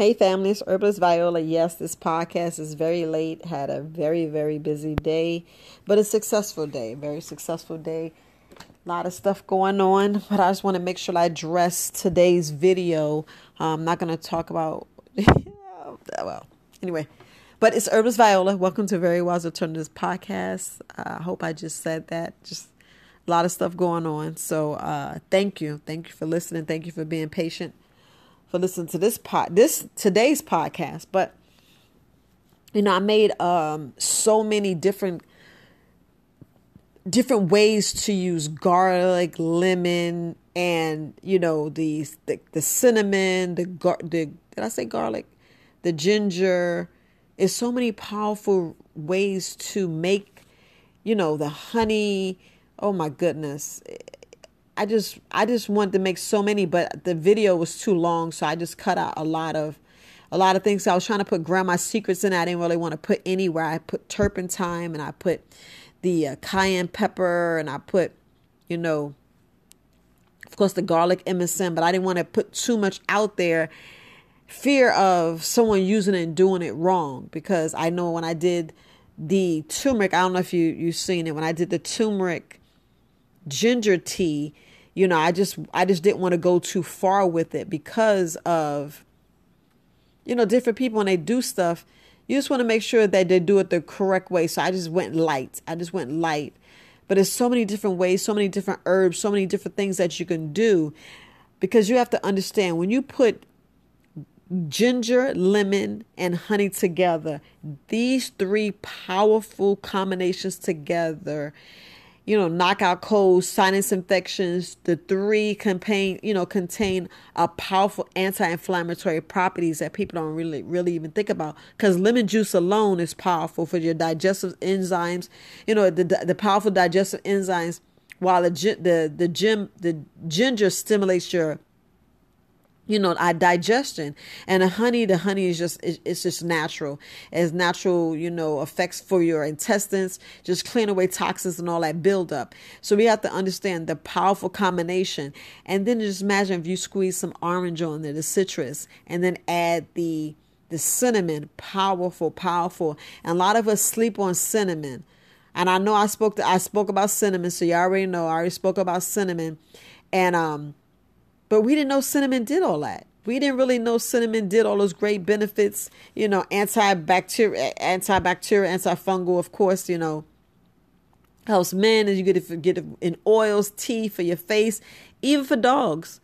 Hey family, it's Herbalist Viola. Yes, this podcast is very late. Had a very, very busy day, but a successful day. Very successful day. A lot of stuff going on, but I just want to make sure I address today's video. I'm not going to talk about, well, anyway, but it's Herbalist Viola. Welcome to Very Wise Alternatives podcast. Uh, I hope I just said that. Just a lot of stuff going on. So uh, thank you. Thank you for listening. Thank you for being patient for listening to this pod this today's podcast but you know i made um so many different different ways to use garlic lemon and you know the the, the cinnamon the gar the did i say garlic? The ginger. Is so many powerful ways to make you know the honey. Oh my goodness I just I just wanted to make so many, but the video was too long, so I just cut out a lot of a lot of things. So I was trying to put grandma's secrets in. I didn't really want to put anywhere. I put turpentine and I put the uh, cayenne pepper and I put, you know, of course the garlic MSM, but I didn't want to put too much out there. Fear of someone using it and doing it wrong because I know when I did the turmeric, I don't know if you you've seen it when I did the turmeric ginger tea you know i just i just didn't want to go too far with it because of you know different people when they do stuff you just want to make sure that they do it the correct way. So i just went light. I just went light. But there's so many different ways so many different herbs so many different things that you can do because you have to understand when you put ginger lemon and honey together these three powerful combinations together you know, knock out colds, sinus infections. The three contain, you know, contain a powerful anti-inflammatory properties that people don't really, really even think about. Because lemon juice alone is powerful for your digestive enzymes. You know, the the powerful digestive enzymes. While the the the gym the ginger stimulates your you know our digestion. And the honey the honey is just it's just natural. As natural you know effects for your intestines just clean away toxins and all that buildup. So we have to understand the powerful combination. And then just imagine if you squeeze some orange on there the citrus and then add the the cinnamon. Powerful powerful. And a lot of us sleep on cinnamon. And i know i spoke to, i spoke about cinnamon so you already know i already spoke about cinnamon. And um but we didn't know cinnamon did all that. We didn't really know cinnamon did all those great benefits, you know, antibacterial, antibacterial, antifungal, of course, you know, helps men as you get it, get it in oils, tea for your face, even for dogs.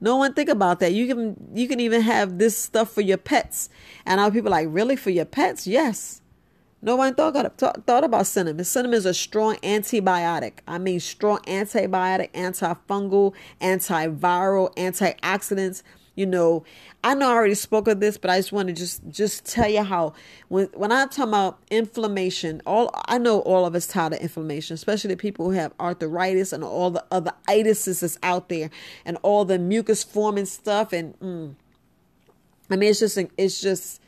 No one think about that. You can you can even have this stuff for your pets. And our people like, really for your pets? Yes. No one thought, thought about cinnamon. Cinnamon is a strong antibiotic. I mean, strong antibiotic, antifungal, antiviral, antioxidants. You know, I know I already spoke of this, but I just want to just just tell you how when when I'm talking about inflammation, all I know all of us tired of inflammation, especially the people who have arthritis and all the other itises that's out there, and all the mucus forming stuff. And mm, I mean, it's just it's just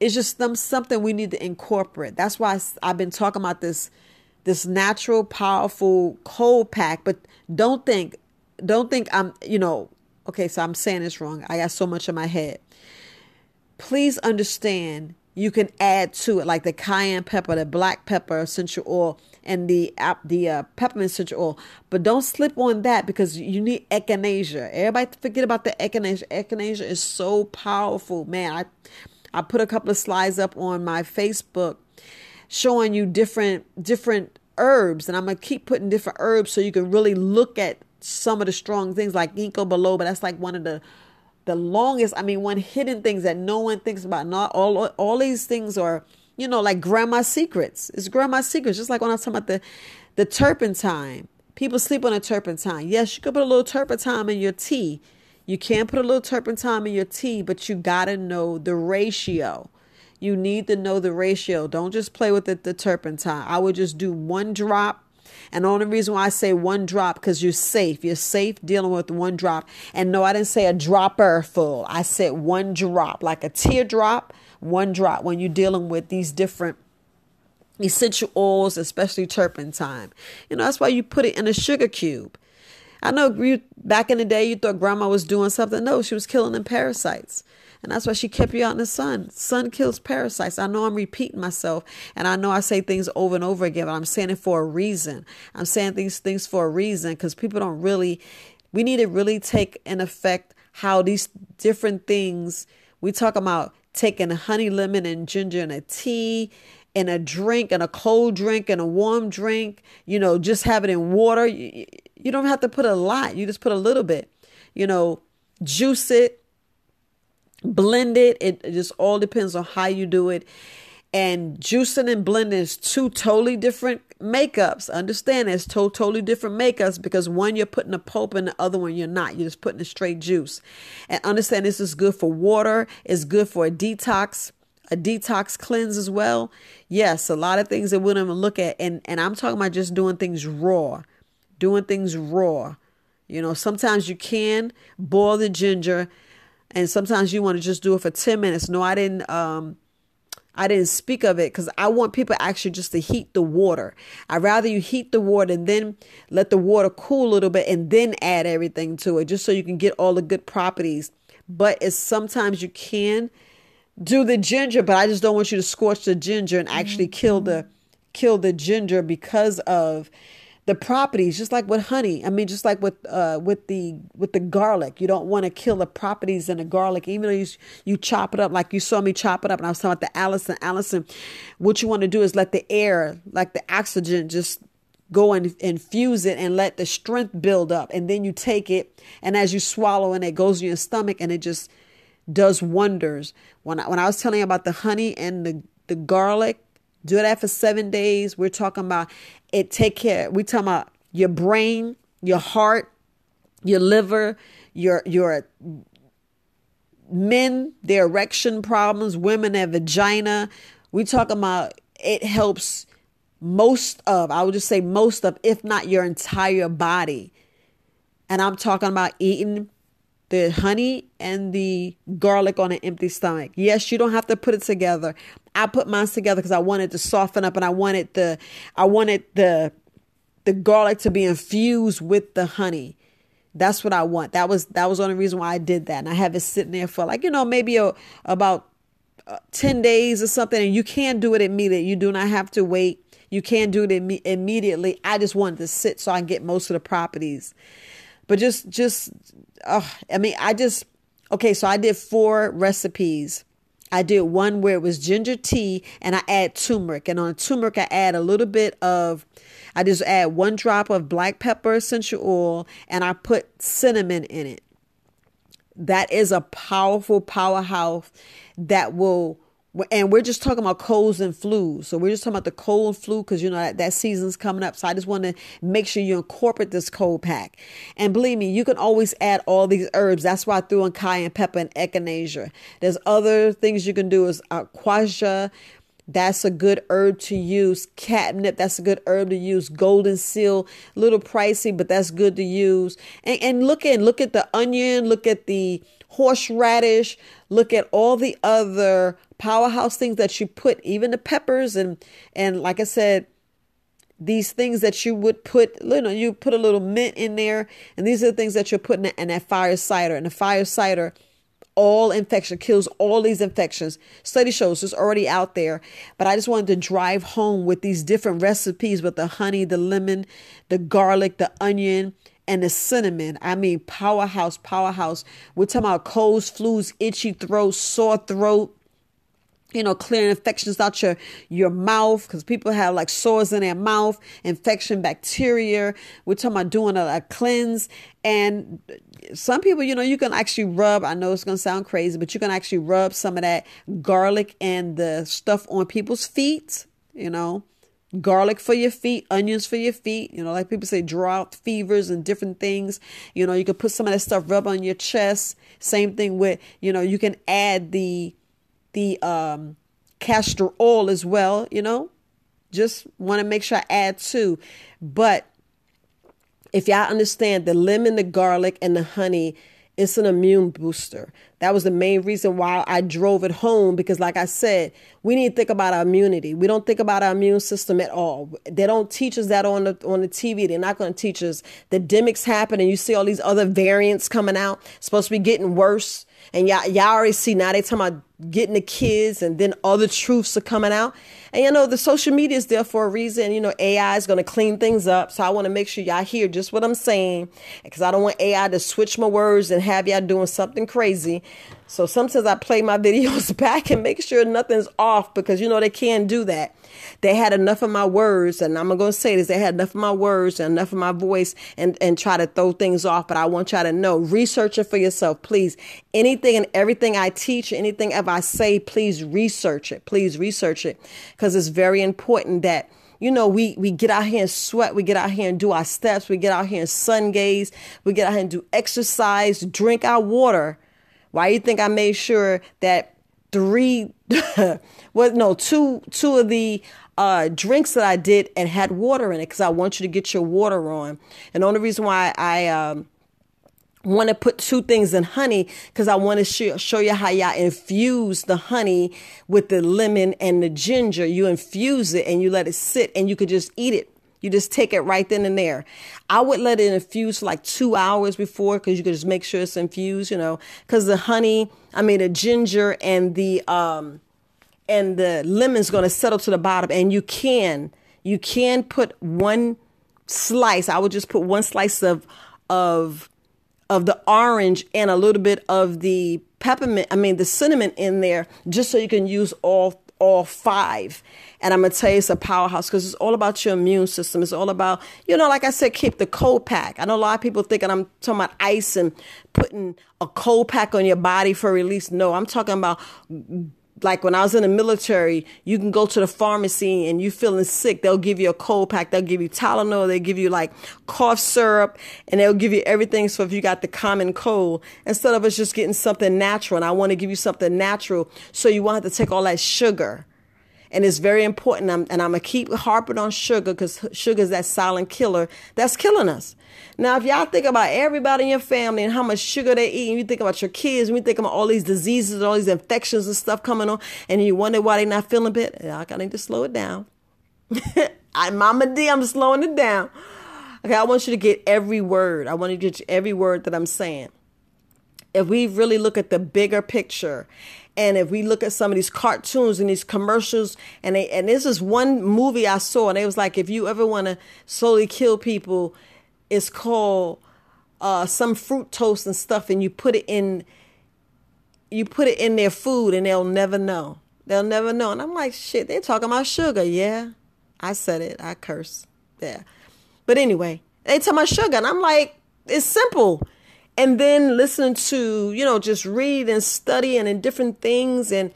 it's just some, something we need to incorporate. That's why I've been talking about this this natural, powerful cold pack. But don't think, don't think I'm, you know, okay. So I'm saying this wrong. I got so much in my head. Please understand. You can add to it like the cayenne pepper, the black pepper essential oil, and the the uh, peppermint essential oil. But don't slip on that because you need echinacea. Everybody forget about the echinacea. Echinacea is so powerful, man. I I put a couple of slides up on my Facebook showing you different different herbs and I'm going to keep putting different herbs so you can really look at some of the strong things like ginkgo biloba. That's like one of the the longest I mean one hidden things that no one thinks about. Not all all these things are you know like grandma's secrets. It's grandma's secrets just like when I was talking about the the turpentine. People sleep on a turpentine. Yes you could put a little turpentine in your tea you can't put a little turpentine in your tea, but you got to know the ratio. You need to know the ratio. Don't just play with it, the turpentine. I would just do one drop. And the only reason why I say one drop, because you're safe. You're safe dealing with one drop. And no, I didn't say a dropper full. I said one drop, like a teardrop, one drop when you're dealing with these different essential oils, especially turpentine. You know, that's why you put it in a sugar cube. I know you back in the day you thought grandma was doing something. No, she was killing them parasites. And that's why she kept you out in the sun. Sun kills parasites. I know I'm repeating myself and I know I say things over and over again, but I'm saying it for a reason. I'm saying these things for a reason because people don't really, we need to really take in effect how these different things, we talk about taking honey, lemon, and ginger in a tea in a drink and a cold drink and a warm drink, you know, just have it in water. You, don't have to put a lot, you just put a little bit, you know, juice it, blend it. It, just all depends on how you do it. And juicing and blending is two totally different makeups. Understand it's two totally different makeups because one you're putting a pulp and the other one you're not. You're just putting a straight juice. And understand this is good for water, it's good for a detox a detox cleanse as well. Yes, a lot of things that we don't even look at. And, and I'm talking about just doing things raw, doing things raw. You know, sometimes you can boil the ginger and sometimes you want to just do it for 10 minutes. No, I didn't, um, I didn't speak of it because I want people actually just to heat the water. I'd rather you heat the water and then let the water cool a little bit and then add everything to it just so you can get all the good properties. But it's sometimes you can do the ginger, but I just don't want you to scorch the ginger and actually kill the kill the ginger because of the properties just like with honey. I mean just like with uh with the with the garlic. You don't want to kill the properties in the garlic. Even though you you chop it up like you saw me chop it up and i was talking about the allicin allicin. What you want to do is let the air like the oxygen just go and infuse it and let the strength build up. And then you take it and as you swallow and it goes in your stomach and it just does wonders. When I, when I was telling you about the honey and the, the garlic, do that for seven days. We're talking about it take care. We're talking about your brain, your heart, your liver, your your men, their erection problems, women, their vagina. We talking about it helps most of, I would just say most of, if not your entire body. And I'm talking about eating the honey and the garlic on an empty stomach. Yes, you don't have to put it together. I put mine together because I wanted to soften up and I wanted the I wanted the the garlic to be infused with the honey. That's what I want. That was that was the only reason why I did that. And I have it sitting there for like you know maybe a, about uh, 10 days or something and you can do it immediately. You do not have to wait. You can do it Im- immediately. I just wanted to sit so I can get most of the properties. But just just oh, I mean, I just, okay, so I did four recipes. I did one where it was ginger tea and I add turmeric. And on turmeric, I add a little bit of, I just add one drop of black pepper essential oil and I put cinnamon in it. That is a powerful powerhouse that will and we're just talking about colds and flus. So we're just talking about the cold and flu because you know that, that season's coming up. So I just want to make sure you incorporate this cold pack. And believe me, you can always add all these herbs. That's why I threw in cayenne pepper and echinacea. There's other things you can do is uh, quassia. That's a good herb to use. Catnip, that's a good herb to use. Golden seal, a little pricey, but that's good to use. And, and look at look at the onion, look at the horseradish, look at all the other powerhouse things that you put, even the peppers and and like I said, these things that you would put, you know, you put a little mint in there, and these are the things that you're putting in that fire cider. And the fire cider, all infection kills all these infections. Study shows it's already out there, but I just wanted to drive home with these different recipes with the honey, the lemon, the garlic, the onion, and the cinnamon. I mean, powerhouse, powerhouse. We're talking about colds, flus, itchy throat, sore throat, you know, clearing infections out your your mouth because people have like sores in their mouth, infection, bacteria. We're talking about doing a, a, cleanse, and some people, you know, you can actually rub. I know it's gonna sound crazy, but you can actually rub some of that garlic and the stuff on people's feet. You know, garlic for your feet, onions for your feet. You know, like people say, drought fevers and different things. You know, you can put some of that stuff rub on your chest. Same thing with, you know, you can add the the um, castor oil as well, you know. Just want to make sure I add two. But if y'all understand the lemon, the garlic, and the honey, it's an immune booster. That was the main reason why I drove it home because, like I said, we need to think about our immunity. We don't think about our immune system at all. They don't teach us that on the on the TV. They're not going to teach us. The demics happen, and you see all these other variants coming out. supposed to be getting worse And y'all, y'all already see now they talking about getting the kids and then other truths are coming out. And you know, the social media is there for a reason. You know, AI is going to clean things up. So I want to make sure y'all hear just what I'm saying because I don't want AI to switch my words and have y'all doing something crazy. So sometimes I play my videos back and make sure nothing's off because you know they can't do that. They had enough of my words, and I'm to say this they had enough of my words and enough of my voice and, and try to throw things off. But I want y'all to know research it for yourself, please. Anything and everything I teach, anything if I say, please research it. Please research it because it's very important that you know, we we get out here and sweat, we get out here and do our steps, we get out here and sun gaze, we get out here and do exercise, drink our water. Why you think I made sure that three well no two two of the uh, drinks that I did and had water in it because I want you to get your water on. And the only reason why I um, want to put two things in honey because I want to show, show you how y'all infuse the honey with the lemon and the ginger. You infuse it and you let it sit and you could just eat it. You just take it right then and there. I would let it infuse like two hours before because you could just make sure it's infused, you know, because the honey, I mean, the ginger and the, um, and the lemon's going to settle to the bottom and you can you can put one slice i would just put one slice of of of the orange and a little bit of the peppermint i mean the cinnamon in there just so you can use all all five. And i'm gonna tell you it's a powerhouse because it's all about your immune system. It's all about you know like i said keep the cold pack. I know a lot of people thinking i'm talking about ice and putting a cold pack on your body for release. No i'm talking about like when I was in the military, you can go to the pharmacy and you feeling sick, they'll give you a cold pack, they'll give you Tylenol, they give you like cough syrup, and they'll give you everything. So if you got the common cold, instead of us just getting something natural, and I want to give you something natural, so you won't have to take all that sugar. And it's very important, I'm, and I'm gonna keep harping on sugar because sugar is that silent killer that's killing us. Now, if y'all think about everybody in your family and how much sugar they eat, and you think about your kids, and you think about all these diseases and all these infections and stuff coming on, and you wonder why they're not feeling better, I need to slow it down. I, Mama D, I'm slowing it down. Okay, I want you to get every word. I want you to get every word that I'm saying. If we really look at the bigger picture and if we look at some of these cartoons and these commercials, and they, and this is one movie I saw, and it was like, if you ever want to slowly kill people, it's called uh, some fruit toast and stuff, and you put it in you put it in their food, and they'll never know. They'll never know. And I'm like, shit, they're talking about sugar. Yeah, I said it. I curse. Yeah, but anyway, they talk about sugar, and I'm like, it's simple. And then listening to you know just read and study and in different things and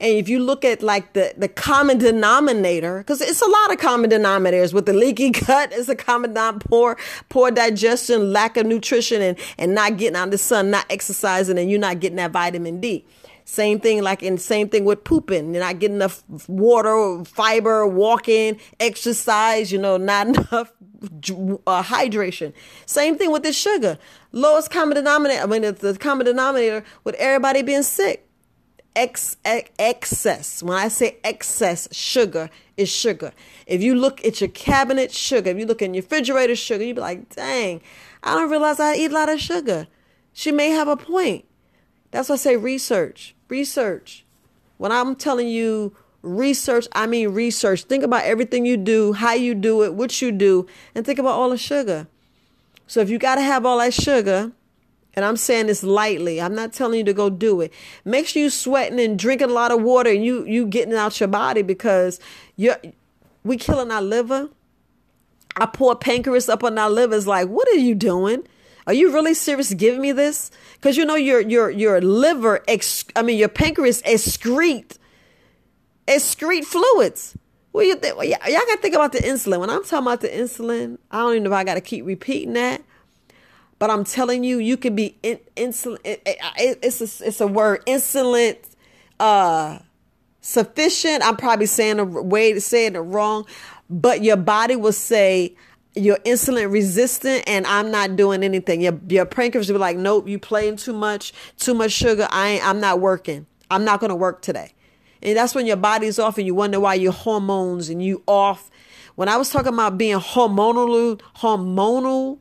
and if you look at like the, the common denominator, because it's a lot of common denominators with the leaky gut, it's a common denominator, poor, poor digestion, lack of nutrition, and, and not getting out in the sun, not exercising, and you're not getting that vitamin D. Same thing, like, and same thing with pooping. You're not getting enough water, fiber, walking, exercise, you know, not enough uh, hydration. Same thing with the sugar. Lowest common denominator, I mean, the common denominator with everybody being sick ex, ex, excess. When I say excess sugar, is sugar. If you look at your cabinet sugar, if you look in your refrigerator sugar, you'd be like, dang, I don't realize I eat a lot of sugar. She may have a point. That's why I say research. Research. When I'm telling you research, I mean research. Think about everything you do, how you do it, what you do, and think about all the sugar. So if you got to have all that sugar, and I'm saying this lightly. I'm not telling you to go do it. Make sure you sweating and drinking a lot of water and you you getting out your body because you're we killing our liver. Our poor pancreas up on our liver is like, what are you doing? Are you really serious giving me this? Because you know your your your liver, ex- I mean your pancreas excrete excrete fluids. What you think? Well, y'all got to think about the insulin. When I'm talking about the insulin, I don't even know if I got to keep repeating that. But I'm telling you, you can be in, insolent. It, it, it's a, it's a word, insolent, uh, sufficient. I'm probably saying a way to say it wrong, but your body will say you're insulin resistant, and I'm not doing anything. Your your pancreas will be like, nope, you playing too much, too much sugar. I ain't, I'm not working. I'm not to work today. And that's when your body's off, and you wonder why your hormones and you off. When I was talking about being hormonal, hormonal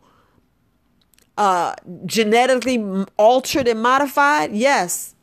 uh, genetically altered and modified? Yes.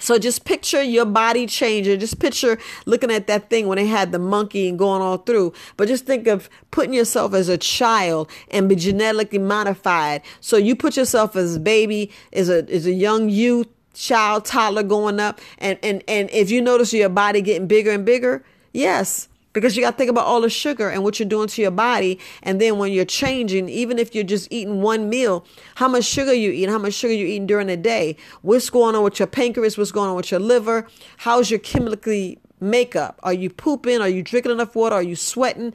So just picture your body changing. Just picture looking at that thing when they had the monkey and going all through. But just think of putting yourself as a child and be genetically modified. So you put yourself as a baby, as a as a young youth, child, toddler going up, and and and if you notice your body getting bigger and bigger, yes, because you got to think about all the sugar and what you're doing to your body. And then when you're changing, even if you're just eating one meal, how much sugar you eat, how much sugar you eating during the day, what's going on with your pancreas, what's going on with your liver, how's your chemically makeup? Are you pooping? Are you drinking enough water? Are you sweating?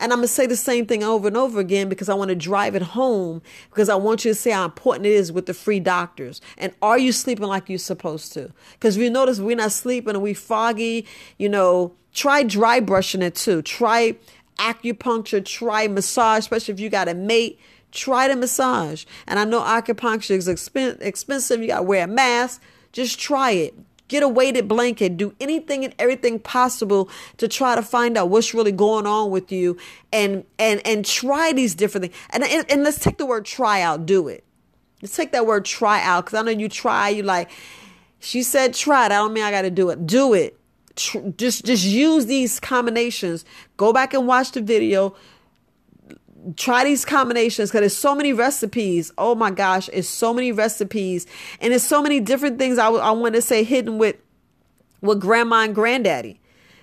And I'm going to say the same thing over and over again because I want to drive it home because I want you to see how important it is with the free doctors. And are you sleeping like you're supposed to? Because we notice we're not sleeping and we foggy, you know, try dry brushing it too. Try acupuncture, try massage, especially if you got a mate. Try the massage. And I know acupuncture is expensive. You got to wear a mask. Just try it. Get a weighted blanket. Do anything and everything possible to try to find out what's really going on with you, and and and try these different things. And and, and let's take the word try out. Do it. Let's take that word try out because I know you try. You like. She said try it. I don't mean I got to do it. Do it. Tr- just just use these combinations. Go back and watch the video try these combinations because there's so many recipes. Oh my gosh, it's so many recipes, and it's so many different things. I, w- I want to say hidden with with grandma and granddaddy.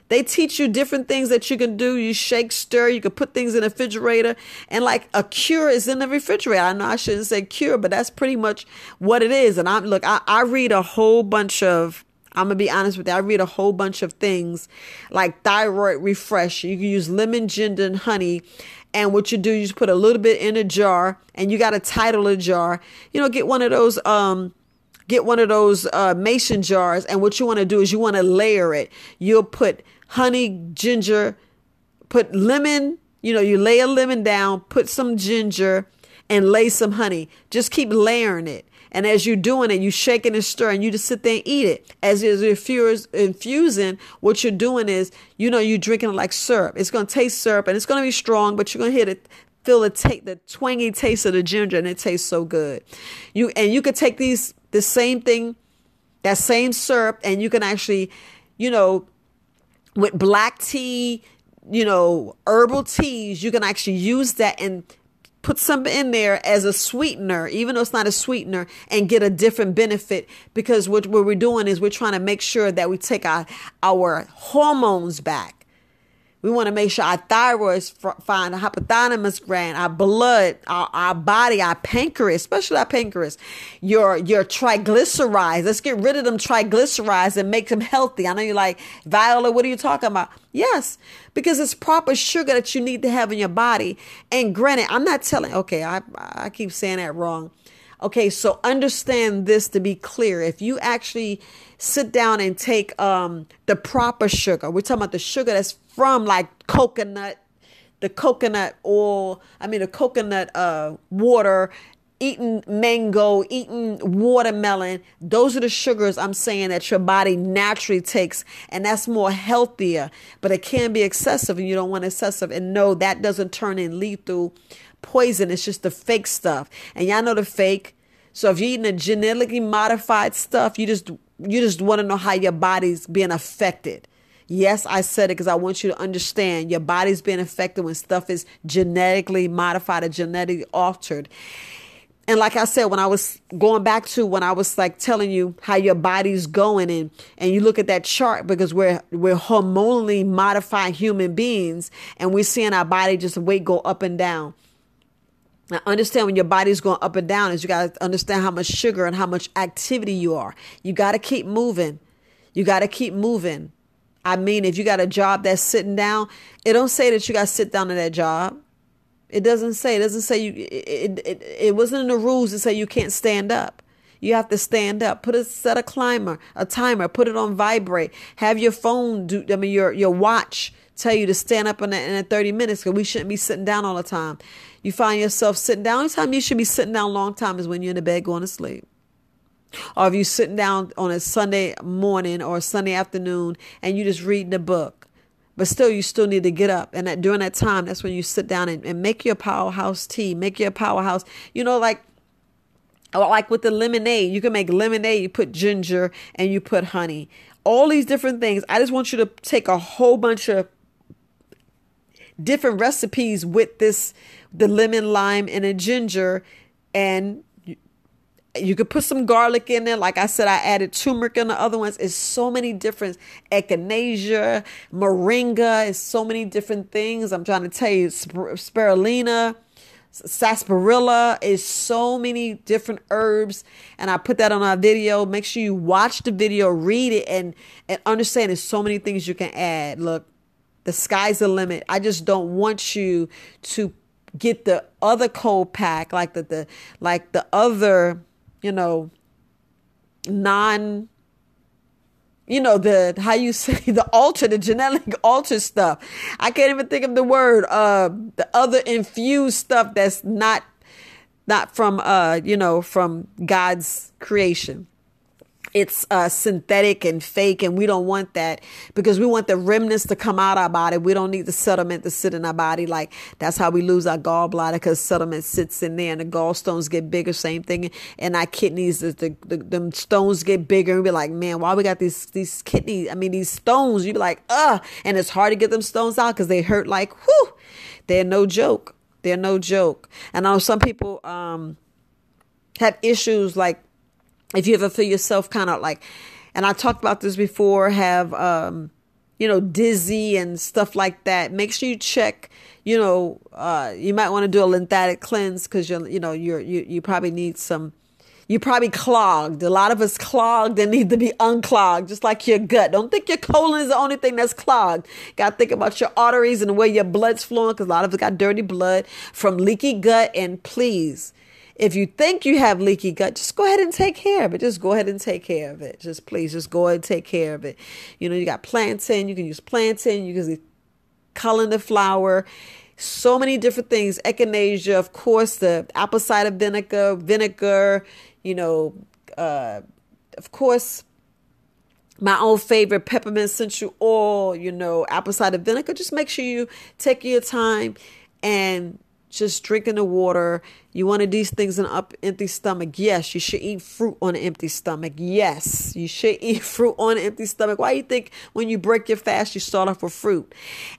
They teach you different things that you can do. You shake, stir, you can put things in the refrigerator. And like a cure is in the refrigerator. I know I shouldn't say cure, but that's pretty much what it is. And I'm look, I, I read a whole bunch of I'm gonna be honest with you. I read a whole bunch of things like thyroid refresh. You can use lemon, ginger, and honey, and what you do, you put a little bit in a jar and you got to title a jar. You know, get one of those, um, get one of those uh, mason jars. And what you want to do is you want to layer it. You'll put honey, ginger, put lemon, you know, you lay a lemon down, put some ginger and lay some honey. Just keep layering it. And as you're doing it, you shaking and stirring, you just sit there and eat it. As you're infusing, what you're doing is, you know, you're drinking it like syrup. It's going to taste syrup and it's going to be strong, but you're going to hit it feel the take the twangy taste of the ginger and it tastes so good. You and you could take these the same thing, that same syrup, and you can actually, you know, with black tea, you know, herbal teas, you can actually use that and put something in there as a sweetener, even though it's not a sweetener, and get a different benefit. Because what, what we're doing is we're trying to make sure that we take our, our hormones back. We want to make sure our thyroid's fine, the hypothalamus gland, our blood, our, our body, our pancreas, especially our pancreas, your your triglycerides. Let's get rid of them triglycerides and make them healthy. I know you're like, Viola, what are you talking about? Yes, because it's proper sugar that you need to have in your body. And granted, I'm not telling, okay, I, I keep saying that wrong. Okay, so understand this to be clear. If you actually sit down and take um, the proper sugar, we're talking about the sugar that's from like coconut, the coconut oil, I mean, the coconut uh, water, eating mango, eating watermelon. Those are the sugars I'm saying that your body naturally takes, and that's more healthier, but it can be excessive, and you don't want excessive. And no, that doesn't turn in lethal poison. It's just the fake stuff. And y'all know the fake. So if you're eating a genetically modified stuff, you just you just want to know how your body's being affected. Yes, I said it because I want you to understand your body's being affected when stuff is genetically modified or genetically altered. And like I said, when I was going back to when I was like telling you how your body's going and and you look at that chart because we're we're hormonally modified human beings and we're seeing our body just weight go up and down. Now, understand when your body's going up and down is you got to understand how much sugar and how much activity you are. You got to keep moving. You got to keep moving. I mean, if you got a job that's sitting down, it don't say that you got to sit down in that job. It doesn't say. It doesn't say you. It, it, it wasn't in the rules to say you can't stand up. You have to stand up. Put a set a climber, a timer. Put it on vibrate. Have your phone do. I mean, your your watch tell you to stand up in that, in 30 minutes because we shouldn't be sitting down all the time. You find yourself sitting down. Only time you should be sitting down a long time is when you're in the bed going to sleep. Or if you're sitting down on a Sunday morning or Sunday afternoon and you're just reading a book. but still you still need to get up and that during that time that's when you sit down and, and make your powerhouse tea make your powerhouse you know like like with the lemonade you can make lemonade you put ginger and you put honey all these different things i just want you to take a whole bunch of different recipes with this the lemon lime and a ginger and you could put some garlic in there. Like I said, I added turmeric in the other ones. It's so many different echinacea, moringa. It's so many different things. I'm trying to tell you, spirulina, sarsaparilla is so many different herbs and i put that on our video make sure you watch the video read it and and understand there's so many things you can add look the sky's the limit i just don't want you to get the other cold pack like the, the like the other you know, non you know the how you say the alter the genetic alter stuff. I can't even think of the word uh the other infused stuff that's not not from uh you know from god's creation it's uh, synthetic and fake, and we don't want that because we want the remnants to come out our body. We don't need the sediment to sit in our body. Like that's how we lose our gallbladder because sediment sits in there, and the gallstones get bigger. Same thing, and our kidneys, the, the, the them stones get bigger, and we're like, man, why we got these these kidneys? I mean, these stones. You be like, uh, and it's hard to get them stones out because they hurt like, whoo, they're no joke. They're no joke. And I know some people um have issues like if you ever feel yourself kind of like, and I talked about this before, have, um, you know, dizzy and stuff like that, make sure you check, you know, uh, you might want to do a lymphatic cleanse because you're, you know, you're, you, you probably need some, you probably clogged. A lot of us clogged and need to be unclogged, just like your gut. Don't think your colon is the only thing that's clogged. Got to think about your arteries and the way your blood's flowing because a lot of us got dirty blood from leaky gut. And please, if you think you have leaky gut, just go ahead and take care of it. Just go ahead and take care of it. Just please, just go ahead and take care of it. You know, you got plantain, you can use plantain, you can use colander flower, so many different things. Echinacea, of course, the apple cider vinegar, vinegar, you know, uh, of course, my own favorite peppermint essential oil, you know, apple cider vinegar. Just make sure you take your time and just drinking the water. You wanted these things in an empty stomach. Yes, you should eat fruit on an empty stomach. Yes, you should eat fruit on an empty stomach. Why you think when you break your fast you start off with fruit?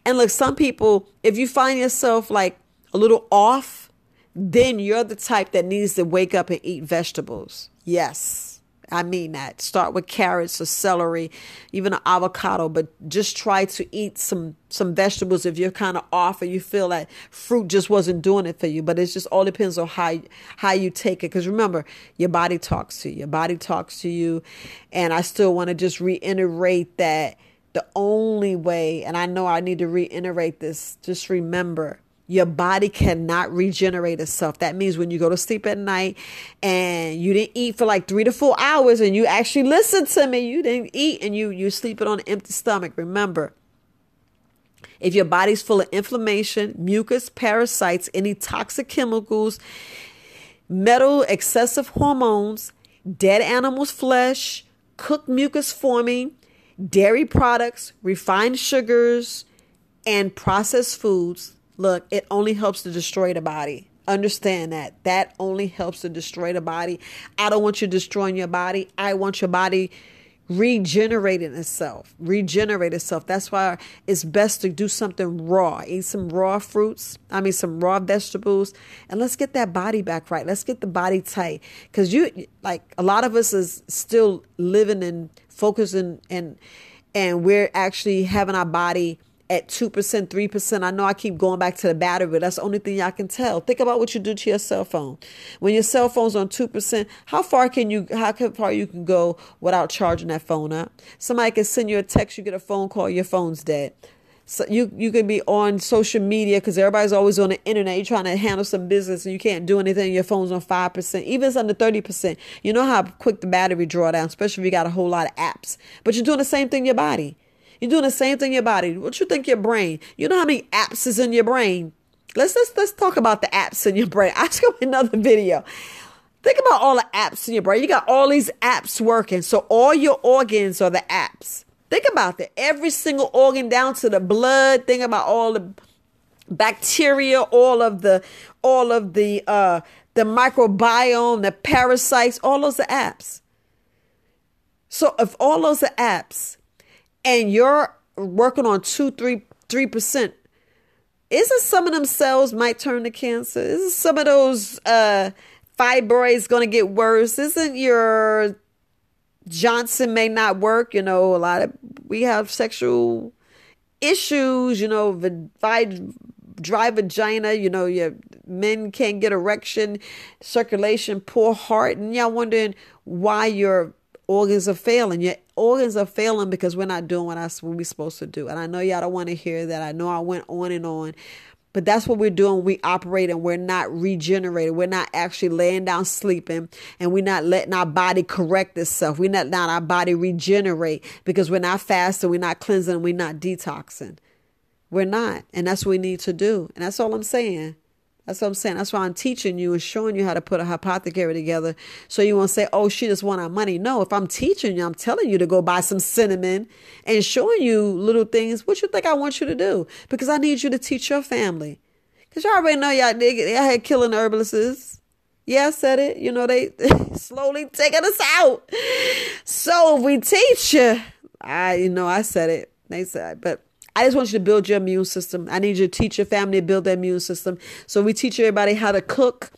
And look, some people, if you find yourself like a little off, then you're the type that needs to wake up and eat vegetables. Yes. I mean that. Start with carrots or celery, even an avocado, but just try to eat some some vegetables if you're kind of off or you feel that fruit just wasn't doing it for you. But it just all depends on how how you take it. Because remember, your body talks to you. Your body talks to you, and I still want to just reiterate that the only way, and I know I need to reiterate this. Just remember your body cannot regenerate itself. That means when you go to sleep at night and you didn't eat for like three to four hours and you actually listen to me, you didn't eat and you you sleeping on an empty stomach. Remember, if your body's full of inflammation, mucus, parasites, any toxic chemicals, metal, excessive hormones, dead animals' flesh, cooked mucus forming, dairy products, refined sugars, and processed foods, Look, it only helps to destroy the body. Understand that. That only helps to destroy the body. I don't want you destroying your body. I want your body regenerating itself. Regenerate itself. That's why it's best to do something raw. Eat some raw fruits. I mean some raw vegetables. And let's get that body back right. Let's get the body tight. Cause you like a lot of us is still living and focusing and and we're actually having our body at 2%, 3%. I know I keep going back to the battery, but that's the only thing I can tell. Think about what you do to your cell phone. When your cell phone's on 2%, how far can you how far you can go without charging that phone up? Somebody can send you a text, you get a phone call, your phone's dead. So you you can be on social media because everybody's always on the internet. You're trying to handle some business and you can't do anything. Your phone's on five percent, even it's under thirty percent. You know how quick the battery draw down, especially if you got a whole lot of apps. But you're doing the same thing in your body. You're doing the same thing in your body. What you think your brain? You know how many apps is in your brain? Let's let's let's talk about the apps in your brain. I'll show another video. Think about all the apps in your brain. You got all these apps working. So all your organs are the apps. Think about that. Every single organ down to the blood. Think about all the bacteria, all of the all of the uh the microbiome, the parasites, all those are apps. So if all those are apps and you're working on two, three, three percent, isn't some of them cells might turn to cancer? Isn't some of those uh fibroids gonna get worse? Isn't your Johnson may not work? You know, a lot of we have sexual issues, you know, the dry vagina, you know, your men can't get erection, circulation, poor heart, and y'all wondering why your organs are failing. Your organs are failing because we're not doing what, I, what we're supposed to do. And I know y'all don't want to hear that. I know I went on and on, but that's what we're doing. We operate and we're not regenerated. We're not actually laying down sleeping and we're not letting our body correct itself. We're not letting our body regenerate because we're not fasting, we're not cleansing, we're not detoxing. We're not. And that's what we need to do. And that's all I'm saying. That's what I'm saying. That's why I'm teaching you and showing you how to put a apothecary together. So you won't say, oh, she just want our money. No, if I'm teaching you, I'm telling you to go buy some cinnamon and showing you little things. What you think I want you to do? Because I need you to teach your family. Because you already know y'all, they, they had killing herbalists. Yeah, I said it. You know, they slowly taking us out. So if we teach you, I, you know, I said it. They said, but I just want you to build your immune system. I need you to teach your family to build their immune system. So we teach everybody how to cook,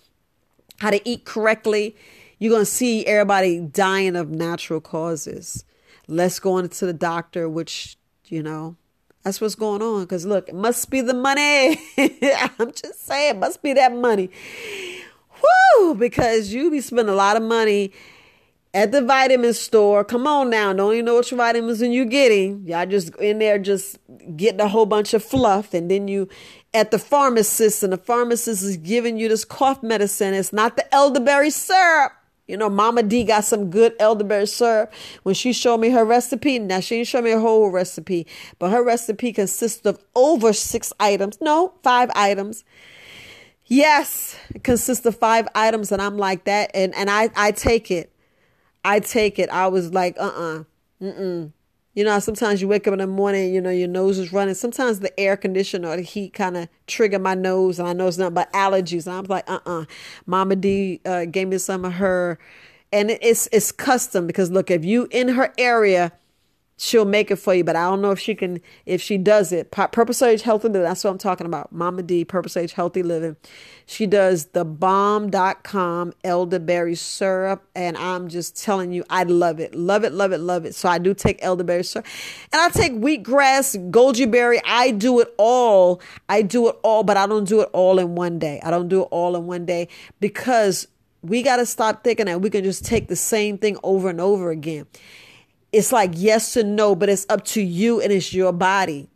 how to eat correctly. You're going to see everybody dying of natural causes. Less going to the doctor, which, you know, that's what's going on. Because look, it must be the money. I'm just saying, must be that money. Whoo! Because you be spending a lot of money at the vitamin store. Come on now, don't even know which vitamins and you're getting. Y'all just in there just getting a whole bunch of fluff, and then you at the pharmacist, and the pharmacist is giving you this cough medicine. It's not the elderberry syrup. You know, Mama D got some good elderberry syrup. When she showed me her recipe, now she didn't show me a whole recipe, but her recipe consists of over six items. No, five items. Yes, it consists of five items, and I'm like that, and and I I take it. I take it. I was like, uh uh-uh, uh, mm You know, sometimes you wake up in the morning, you know, your nose is running. Sometimes the air conditioner or the heat kind of trigger my nose, and I know it's not but allergies. And I'm like, uh uh-uh. uh Mama D uh, gave me some of her, and it's it's custom because look, if you in her area, she'll make it for you. But I don't know if she can, if she does it. Purpose Age Healthy Living, that's what I'm talking about. Mama D, Purpose Age Healthy Living. She does the bomb.com elderberry syrup. And I'm just telling you, I love it. Love it, love it, love it. So I do take elderberry syrup. And I take wheatgrass, goji berry. I do it all. I do it all, but I don't do it all in one day. I don't do it all in one day because we got to stop thinking that we can just take the same thing over and over again it's like yes and no, but it's up to you and it's your body.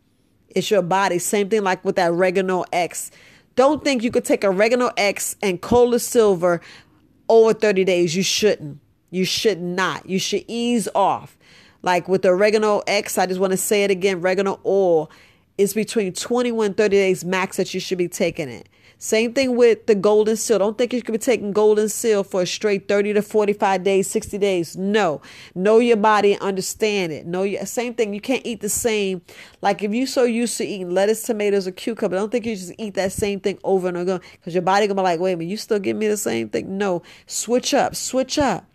It's your body. Same thing like with that oregano X. Don't think you could take oregano X and colloidal silver over 30 days. You shouldn't. You should not. You should ease off. Like with the oregano X, I just want to say it again, oregano oil is between 21 30 days max that you should be taking it. Same thing with the golden seal. Don't think you could be taking golden seal for a straight 30 to 45 days, 60 days. No. Know your body and understand it. Know your same thing. You can't eat the same. Like if you're so used to eating lettuce, tomatoes, or cucumber, don't think you just eat that same thing over and over because your body gonna be like, wait a minute, you still give me the same thing? No. Switch up, switch up.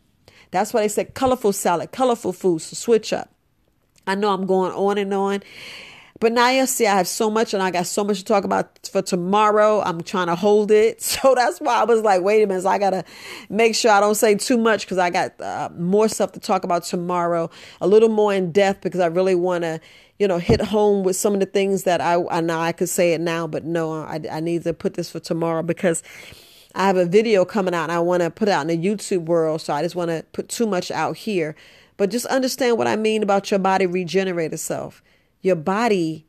That's why they said colorful salad, colorful foods. So switch up. I know I'm going on and on. But now you see, I have so much and I got so much to talk about for tomorrow. I'm trying to hold it. So that's why I was like, wait a minute. So I got to make sure I don't say too much because I got uh, more stuff to talk about tomorrow, a little more in depth because I really want to, you know, hit home with some of the things that I, I know I could say it now, but no, I, I need to put this for tomorrow because I have a video coming out and I want to put out in the YouTube world. So I just want to put too much out here. But just understand what I mean about your body regenerate itself your body,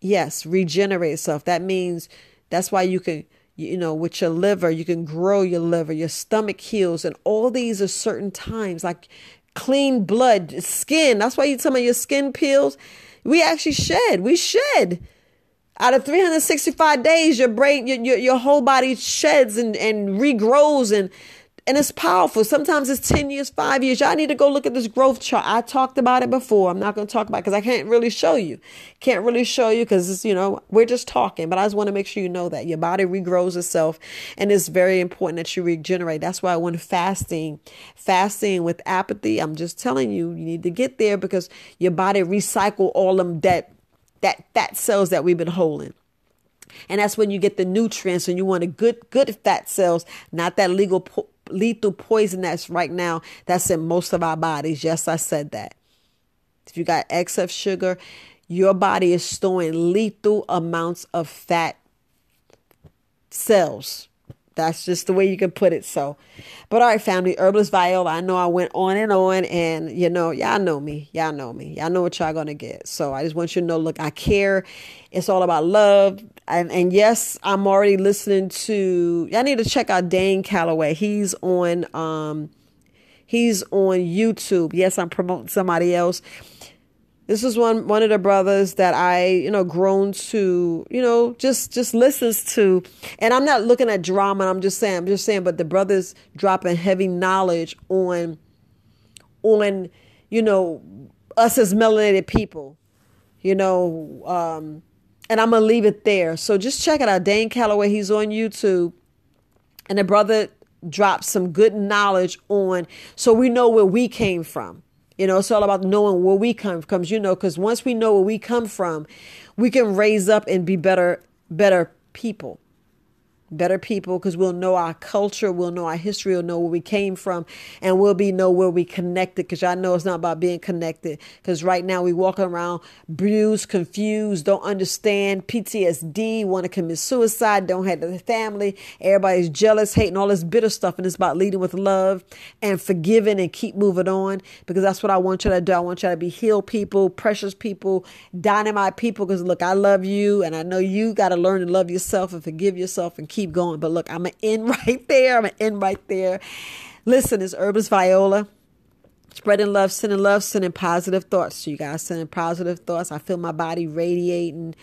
yes, regenerate itself. That means that's why you can, you know, with your liver, you can grow your liver, your stomach heals, and all these are certain times, like clean blood, skin. That's why you some of your skin peels. We actually shed. We shed. Out of 365 days, your brain, your, your, your whole body sheds and, and regrows and And it's powerful. Sometimes it's 10 years, five years. Y'all need to go look at this growth chart. I talked about it before. I'm not going to talk about it because I can't really show you. Can't really show you because you know, we're just talking. But I just want to make sure you know that your body regrows itself. And it's very important that you regenerate. That's why when fasting, fasting with apathy, I'm just telling you, you need to get there because your body recycle all them that that fat cells that we've been holding. And that's when you get the nutrients and you want a good, good fat cells, not that legal, po- lethal poison that's right now that's in most of our bodies. Yes, I said that. If you got excess sugar, your body is storing lethal amounts of fat cells. That's just the way you can put it. So, but all right, family, herbalist Viola. I know I went on and on, and you know, y'all know me. Y'all know me. Y'all know what y'all gonna get. So I just want you to know, look, I care. It's all about love. And, and yes, I'm already listening to. Y'all need to check out Dane Calloway. He's on. Um, he's on YouTube. Yes, I'm promoting somebody else this is one one of the brothers that I, you know, grown to, you know, just just listens to. And I'm not looking at drama, I'm just saying, I'm just saying, but the brothers dropping heavy knowledge on on, you know, us as melanated people. You know, um, and I'm gonna leave it there. So just check it out. Dane Calloway, he's on YouTube. And the brother dropped some good knowledge on so we know where we came from you know, it's all about knowing where we come from, you know, because once we know where we come from, we can raise up and be better, better people better people because we'll know our culture, we'll know our history, we'll know where we came from, and we'll be know where we connected. Because y'all know it's not about being connected. Because right now we walking around bruised, confused, don't understand PTSD, want to commit suicide, don't have the family. Everybody's jealous, hating all this bitter stuff, and it's about leading with love and forgiving and keep moving on. Because that's what I want you to do. I want you to be healed people, precious people, dynamite people. Because look, I love you, and I know you got to learn to love yourself and forgive yourself and keep keep going. But look, I'm going to end right there. I'm going to end right there. Listen, it's Herbalist Viola. Spreading love, sending love, sending positive thoughts to you guys, sending positive thoughts. I feel my body radiating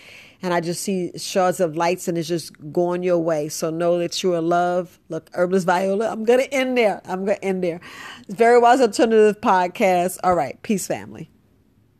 and I just see shards of lights and it's just going your way. So know that you are love. Look, Herbalist Viola, I'm going to end there. I'm going to end there. It's Very Wise Alternative Podcast. All right. Peace, family.